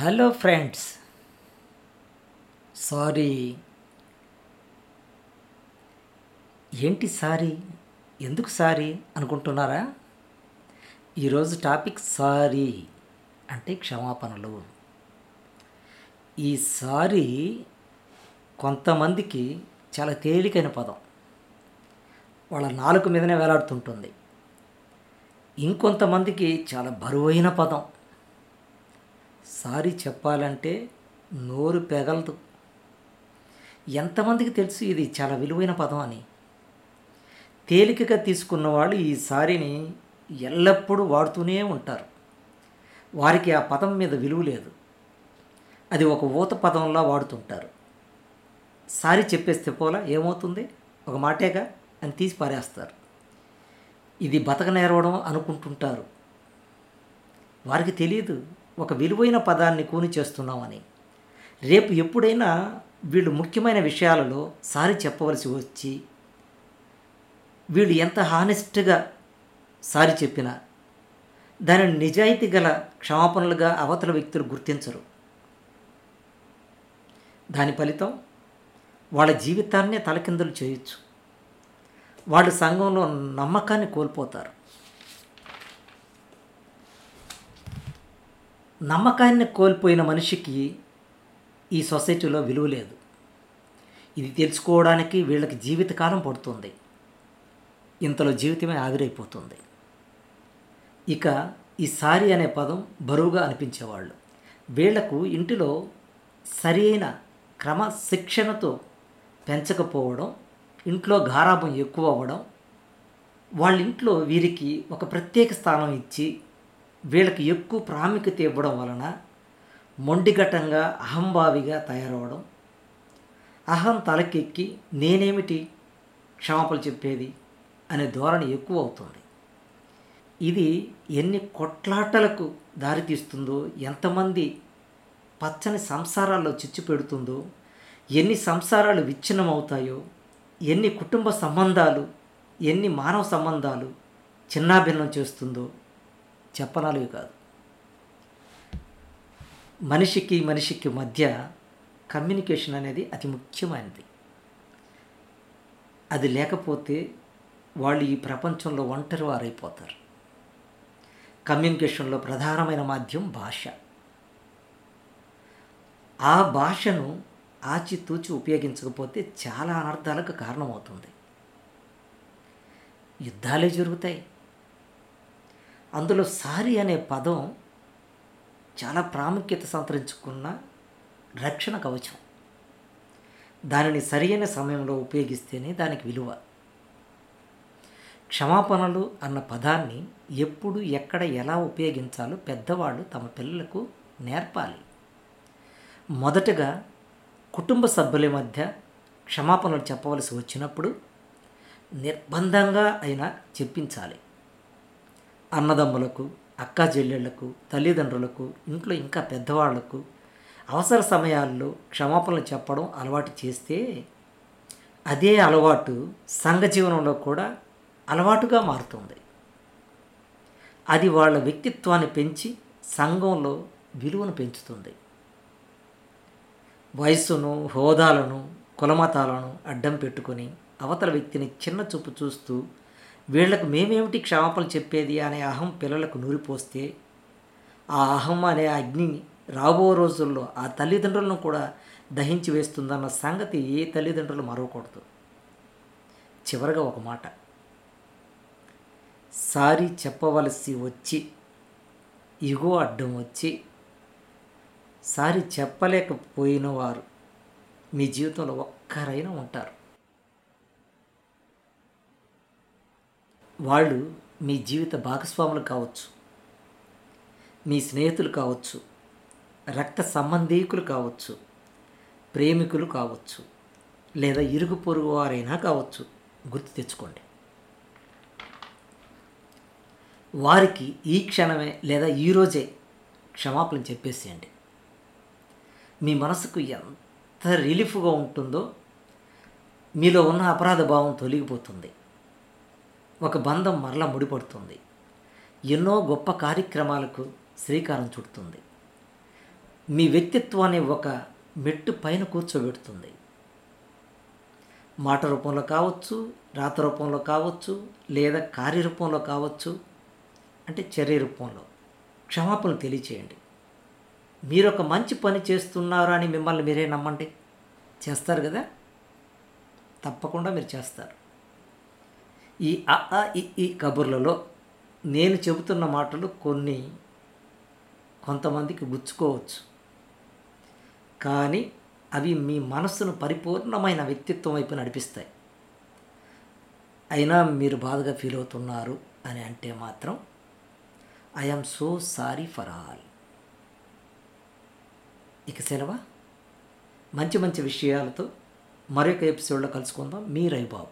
Hello friends sorry ఏంటి sorry ఎందుకు sorry అనుకుంటున్నారా? ఈరోజు టాపిక్ సారీ అంటే క్షమాపణలు. ఈ సారీ కొంతమందికి చాలా తేలికైన పదం. వాళ్ళ నాలుక మీదనే వేలాడుతుంటుంది. ఇంకొంతమందికి చాలా బరువైన పదం. సారీ చెప్పాలంటే నోరు పెగలదు. ఎంతమందికి తెలుసు ఇది చాలా విలువైన పదం అని? తేలికగా తీసుకున్న వాళ్ళు ఈ సారీని ఎల్లప్పుడూ వాడుతూనే ఉంటారు. వారికి ఆ పదం మీద విలువ లేదు. అది ఒక ఊత పదంలా వాడుతుంటారు. సారీ చెప్పేస్తే పోలా ఏమవుతుంది? ఒక మాటేగా? అని తీసి పారేస్తారు. ఇది బతక నేరవడం అనుకుంటుంటారు. వారికి తెలియదు ఒక విలువైన పదాన్ని కూని చేస్తున్నామని. రేపు ఎప్పుడైనా వీళ్ళు ముఖ్యమైన విషయాలలో సారి చెప్పవలసి వచ్చి వీళ్ళు ఎంత హానెస్ట్గా సారి చెప్పినా దానిని నిజాయితీ గల క్షమాపణలుగా అవతల వ్యక్తులు గుర్తించరు. దాని ఫలితం వాళ్ళ జీవితాన్నే తలకిందులు చేయొచ్చు. వాళ్ళు సంఘంలో నమ్మకాన్ని కోల్పోతారు. నమ్మకాన్ని కోల్పోయిన మనిషికి ఈ సొసైటీలో విలువ లేదు. ఇది తెలుసుకోవడానికి వీళ్ళకి జీవితకాలం పడుతుంది. ఇంతలో జీవితమే ఆవిరైపోతుంది. ఇక ఈ సారీ అనే పదం బరువుగా అనిపించేవాళ్ళు. వీళ్ళకు ఇంటిలో సరి అయిన క్రమశిక్షణతో పెంచకపోవడం ఇంట్లో గారాభం ఎక్కువ అవ్వడం వాళ్ళ ఇంట్లో వీరికి ఒక ప్రత్యేక స్థానం ఇచ్చి వీళ్ళకి ఎక్కువ ప్రాముఖ్యత ఇవ్వడం వలన మొండిఘటంగా అహంభావిగా తయారవడం. అహం తలకెక్కి నేనేమిటి క్షమాపలు చెప్పేది అనే ధోరణి ఎక్కువ అవుతుంది ఇది ఎన్ని కొట్లాటలకు దారితీస్తుందో ఎంతమంది పచ్చని సంసారాల్లో చిచ్చు పెడుతుందో ఎన్ని సంసారాలు విచ్ఛిన్నమవుతాయో ఎన్ని కుటుంబ సంబంధాలు ఎన్ని మానవ సంబంధాలు చిన్నాభిన్నం చేస్తుందో చెప్పనాలివి కాదు. మనిషికి మనిషికి మధ్య కమ్యూనికేషన్ అనేది అతి ముఖ్యమైనది. అది లేకపోతే వాళ్ళు ఈ ప్రపంచంలో ఒంటరి వారైపోతారు కమ్యూనికేషన్లో ప్రధానమైన మాధ్యం భాష. ఆ భాషను ఆచితూచి ఉపయోగించకపోతే చాలా అనర్థాలకు కారణమవుతుంది. యుద్ధాలే జరుగుతాయి. అందులో సారీ అనే పదం చాలా ప్రాముఖ్యత సంతరించుకున్న రక్షణ కవచం. దానిని సరైన సమయంలో ఉపయోగిస్తేనే దానికి విలువ. క్షమాపణలు అన్న పదాన్ని ఎప్పుడు ఎక్కడ ఎలా ఉపయోగించాలో పెద్దవాళ్ళు తమ పిల్లలకు నేర్పాలి. మొదటగా కుటుంబ సభ్యుల మధ్య క్షమాపణలు చెప్పవలసి వచ్చినప్పుడు నిర్బంధంగా అయినా చెప్పించాలి. అన్నదమ్ములకు అక్క చెల్లెళ్ళకు తల్లిదండ్రులకు ఇంట్లో ఇంకా పెద్దవాళ్ళకు అవసర సమయాల్లో క్షమాపణలు చెప్పడం అలవాటు చేస్తే అదే అలవాటు సంఘ జీవనంలో కూడా అలవాటుగా మారుతుంది. అది వాళ్ళ వ్యక్తిత్వాన్ని పెంచి సంఘంలో విలువను పెంచుతుంది. వయస్సును హోదాలను కులమతాలను అడ్డం పెట్టుకొని అవతల వ్యక్తిని చిన్న చూపు చూస్తూ వీళ్ళకు మేమేమిటి క్షమాపణలు చెప్పేది అనే అహం పిల్లలకు నూరిపోస్తే ఆ అహం అనే అగ్నిని రాబో రోజుల్లో ఆ తల్లిదండ్రులను కూడా దహించి వేస్తుందన్న సంగతి ఏ తల్లిదండ్రులు మరవకూడదు. చివరగా ఒక మాట. సారీ చెప్పవలసి వచ్చి ఇగో అడ్డం వచ్చి సారీ చెప్పలేకపోయిన వారు మీ జీవితంలో ఒక్కరైనా ఉంటారు. వాళ్ళు మీ జీవిత భాగస్వాములు కావచ్చు మీ స్నేహితులు కావచ్చు రక్త సంబంధీకులు కావచ్చు ప్రేమికులు కావచ్చు లేదా ఇరుగు పొరుగు వారైనా కావచ్చు గుర్తు తెచ్చుకోండి. వారికి ఈ క్షణమే లేదా ఈరోజే క్షమాపణ చెప్పేసేయండి. మీ మనసుకు ఎంత రిలీఫ్గా ఉంటుందో మీలో ఉన్న అపరాధ భావం తొలగిపోతుంది. ఒక బంధం మరలా ముడిపడుతుంది. ఎన్నో గొప్ప కార్యక్రమాలకు శ్రీకారం చుడుతుంది. మీ వ్యక్తిత్వాన్ని ఒక మెట్టు పైన కూర్చోబెడుతుంది. మాట రూపంలో కావచ్చు రాత రూపంలో కావచ్చు లేదా కార్యరూపంలో కావచ్చు అంటే చర్య రూపంలో. క్షమాపణలు తెలియచేయండి. మీరు ఒక మంచి పని చేస్తున్నారు అని మిమ్మల్ని మీరే నమ్మండి? చేస్తారు కదా? తప్పకుండా మీరు చేస్తారు. ఈ అ ఇ ఈ కబుర్లలో నేను చెబుతున్న మాటలు కొన్ని కొంతమందికి గుచ్చుకోవచ్చు. కానీ అవి మీ మనస్సును పరిపూర్ణమైన వ్యక్తిత్వం వైపు నడిపిస్తాయి. అయినా మీరు బాధగా ఫీల్ అవుతున్నారు అని అంటే మాత్రం I'm so sorry for all. ఇక సెలవా. మంచి మంచి విషయాలతో మరొక ఎపిసోడ్లో కలుసుకుందాం. మీ రవిబాబు.